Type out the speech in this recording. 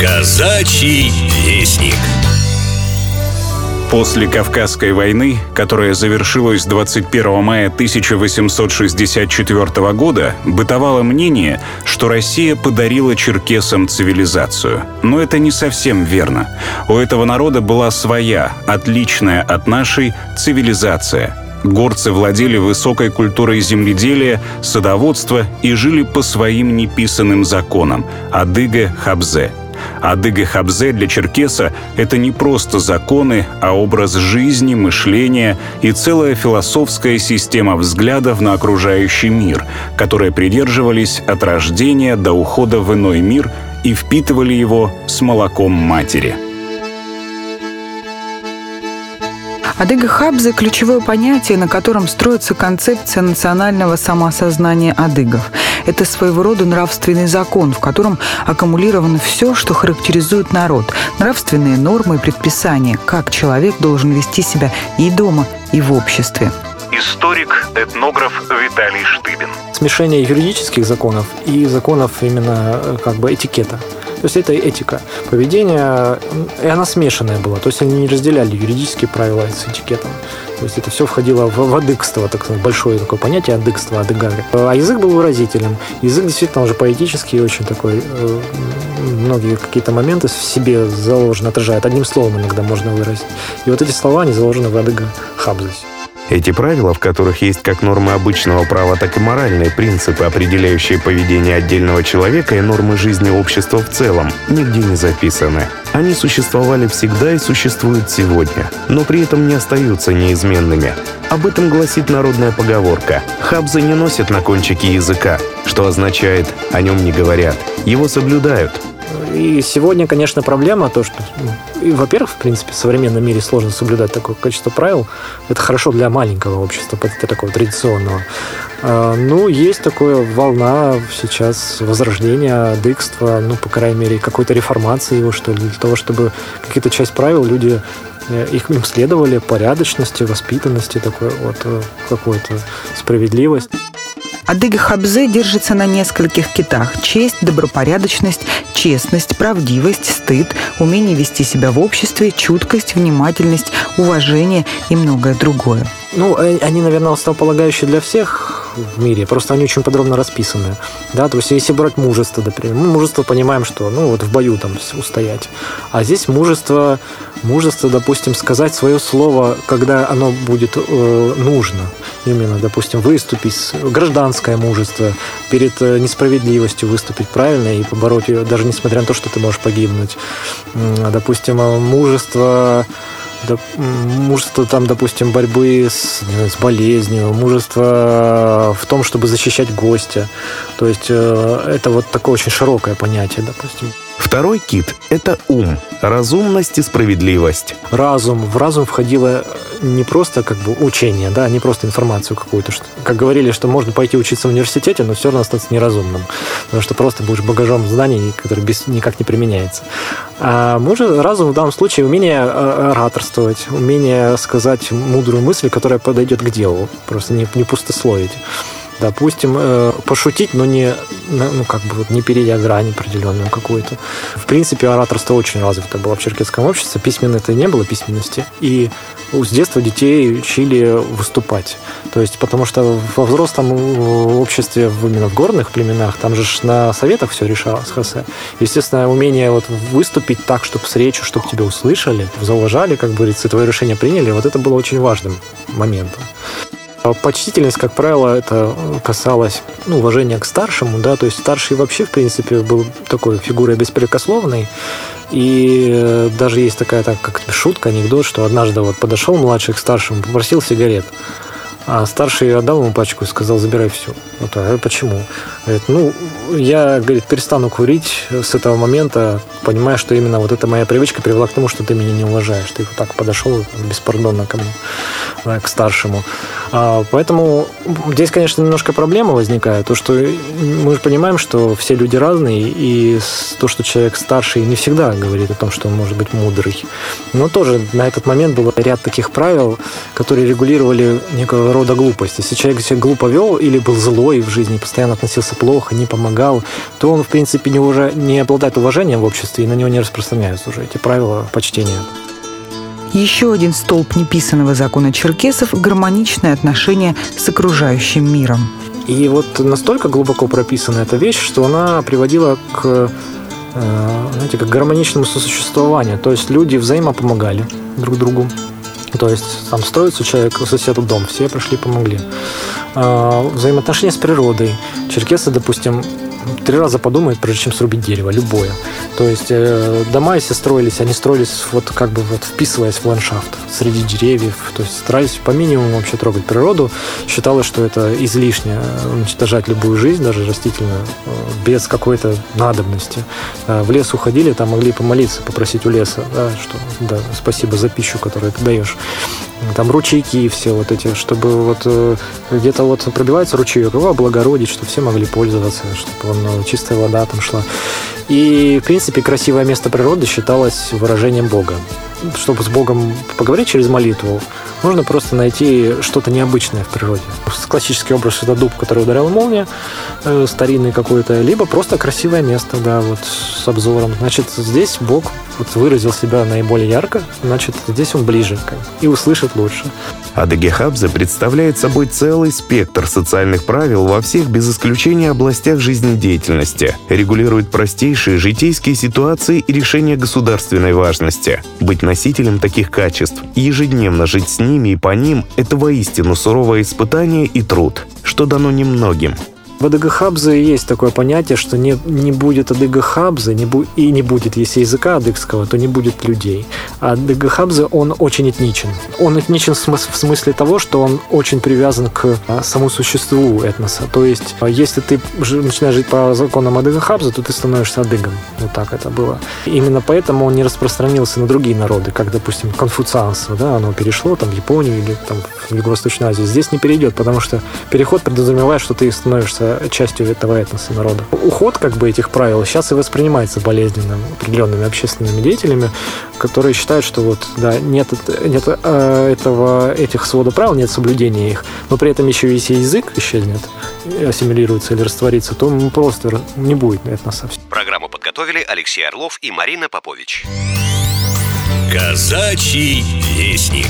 Казачий вестник. После Кавказской войны, которая завершилась 21 мая 1864 года, бытовало мнение, что Россия подарила черкесам цивилизацию. Но это не совсем верно. У этого народа была своя, отличная от нашей, цивилизация. Горцы владели высокой культурой земледелия, садоводства и жили по своим неписанным законам – адыга-хабзе – Адыга Хабзе для черкеса — это не просто законы, а образ жизни, мышления и целая философская система взглядов на окружающий мир, которые придерживались от рождения до ухода в иной мир и впитывали его с молоком матери. Адыга Хабза – ключевое понятие, на котором строится концепция национального самоосознания адыгов. Это своего рода нравственный закон, в котором аккумулировано все, что характеризует народ. Нравственные нормы и предписания, как человек должен вести себя и дома, и в обществе. Историк, этнограф Виталий Штыбин. Смешение юридических законов и законов именно э, как бы этикета. То есть это этика поведения, и она смешанная была. То есть они не разделяли юридические правила с этикетом. То есть это все входило в, в адыгство, так большое такое понятие адыгство, адыгага. А язык был выразительным. Язык действительно уже поэтический, очень такой, э, многие какие-то моменты в себе заложены, отражает. Одним словом иногда можно выразить. И вот эти слова, они заложены в адыга хабзасе. Эти правила, в которых есть как нормы обычного права, так и моральные принципы, определяющие поведение отдельного человека и нормы жизни общества в целом, нигде не записаны. Они существовали всегда и существуют сегодня, но при этом не остаются неизменными. Об этом гласит народная поговорка «Хабзы не носят на кончике языка», что означает «о нем не говорят». Его соблюдают, и сегодня, конечно, проблема то, что, ну, во-первых, в принципе, в современном мире сложно соблюдать такое качество правил. Это хорошо для маленького общества, такого традиционного. А, ну, есть такая волна сейчас возрождения дыкства, ну, по крайней мере, какой-то реформации его, что ли, для того, чтобы какие-то часть правил люди э, их им следовали, порядочности, воспитанности, такой вот э, какой-то справедливость. Адыга Хабзе держится на нескольких китах. Честь, добропорядочность, честность, правдивость, стыд, умение вести себя в обществе, чуткость, внимательность, уважение и многое другое. Ну, э, они, наверное, основополагающие для всех в мире, просто они очень подробно расписаны. Да, то есть если брать мужество, например, мы мужество понимаем, что ну вот в бою там устоять. А здесь мужество, мужество, допустим, сказать свое слово, когда оно будет э, нужно. Именно, допустим, выступить, гражданское мужество, перед э, несправедливостью выступить правильно и побороть ее, даже несмотря на то, что ты можешь погибнуть. Допустим, мужество мужество там, допустим, борьбы с, знаю, с болезнью, мужество в том, чтобы защищать гостя. То есть э, это вот такое очень широкое понятие, допустим. Второй кит — это ум, разумность и справедливость. Разум. В разум входило не просто как бы учение, да, не просто информацию какую-то. Что, как говорили, что можно пойти учиться в университете, но все равно остаться неразумным. Потому что просто будешь багажом знаний, который без, никак не применяется. А может, разум в данном случае умение э, ораторствовать, умение сказать мудрую мысль, которая подойдет к делу. Просто не, не пустословить допустим, э, пошутить, но не, ну, как бы вот не перейдя грань определенную какую-то. В принципе, ораторство очень развито было в черкесском обществе. Письменной-то не было письменности. И с детства детей учили выступать. То есть, потому что во взрослом обществе, именно в горных племенах, там же на советах все решалось, хосе. Естественно, умение вот выступить так, чтобы с речью, чтобы тебя услышали, зауважали, как бы, твое решение приняли, вот это было очень важным моментом. А почтительность, как правило, это касалось ну, уважения к старшему, да, то есть старший вообще, в принципе, был такой фигурой беспрекословной, и э, даже есть такая так, как шутка, анекдот, что однажды вот подошел младший к старшему, попросил сигарет. А старший отдал ему пачку и сказал, забирай все. Вот, а почему? Говорит, ну, я, говорит, перестану курить с этого момента, понимая, что именно вот эта моя привычка привела к тому, что ты меня не уважаешь. Ты вот так подошел беспардонно ко мне, к старшему. А, поэтому здесь, конечно, немножко проблема возникает. То, что мы же понимаем, что все люди разные, и то, что человек старший, не всегда говорит о том, что он может быть мудрый. Но тоже на этот момент был ряд таких правил, которые регулировали некого рода глупость. Если человек себя глупо вел или был злой в жизни, постоянно относился плохо, не помогал, то он, в принципе, не, уже, не обладает уважением в обществе, и на него не распространяются уже эти правила почтения. Еще один столб неписанного закона черкесов – гармоничное отношение с окружающим миром. И вот настолько глубоко прописана эта вещь, что она приводила к э, знаете, как гармоничному сосуществованию. То есть люди взаимопомогали друг другу. То есть там строится человек, у соседа дом, все пришли, помогли. А, взаимоотношения с природой. Черкесы, допустим, три раза подумают, прежде чем срубить дерево, любое. То есть э, дома, если строились, они строились вот как бы вот вписываясь в ландшафт среди деревьев, то есть старались по минимуму вообще трогать природу. Считалось, что это излишне э, уничтожать любую жизнь, даже растительную, э, без какой-то надобности. Э, в лес уходили, там могли помолиться, попросить у леса, да, что да, спасибо за пищу, которую ты даешь там ручейки все вот эти, чтобы вот э, где-то вот пробивается ручеек, его облагородить, чтобы все могли пользоваться, чтобы он, ну, чистая вода там шла. И, в принципе, красивое место природы считалось выражением Бога чтобы с Богом поговорить через молитву, нужно просто найти что-то необычное в природе. Классический образ это дуб, который ударил молния, э, старинный какой-то, либо просто красивое место, да, вот с обзором. Значит, здесь Бог вот выразил себя наиболее ярко, значит, здесь он ближе и услышит лучше. Адыги Хабзе представляет собой целый спектр социальных правил во всех без исключения областях жизнедеятельности, регулирует простейшие житейские ситуации и решения государственной важности. Быть носителем таких качеств, ежедневно жить с ними и по ним – это воистину суровое испытание и труд, что дано немногим – в Адыгахабзе есть такое понятие, что не, не будет Адыгахабзе не бу, и не будет, если языка адыгского, то не будет людей. А Адыгахабзе, он очень этничен. Он этничен в смысле того, что он очень привязан к а, самому существу этноса. То есть, а, если ты начинаешь жить по законам Адыгахабзе, то ты становишься адыгом. Вот так это было. Именно поэтому он не распространился на другие народы, как, допустим, конфуцианство, да, оно перешло там в Японию или там в Юго-Восточную Азию. Здесь не перейдет, потому что переход подразумевает, что ты становишься частью этого этноса народа. Уход как бы этих правил сейчас и воспринимается болезненным определенными общественными деятелями, которые считают, что вот да, нет, нет э, этого, этих свода правил, нет соблюдения их, но при этом еще если язык исчезнет, ассимилируется или растворится, то просто не будет этноса. Программу подготовили Алексей Орлов и Марина Попович. Казачий вестник.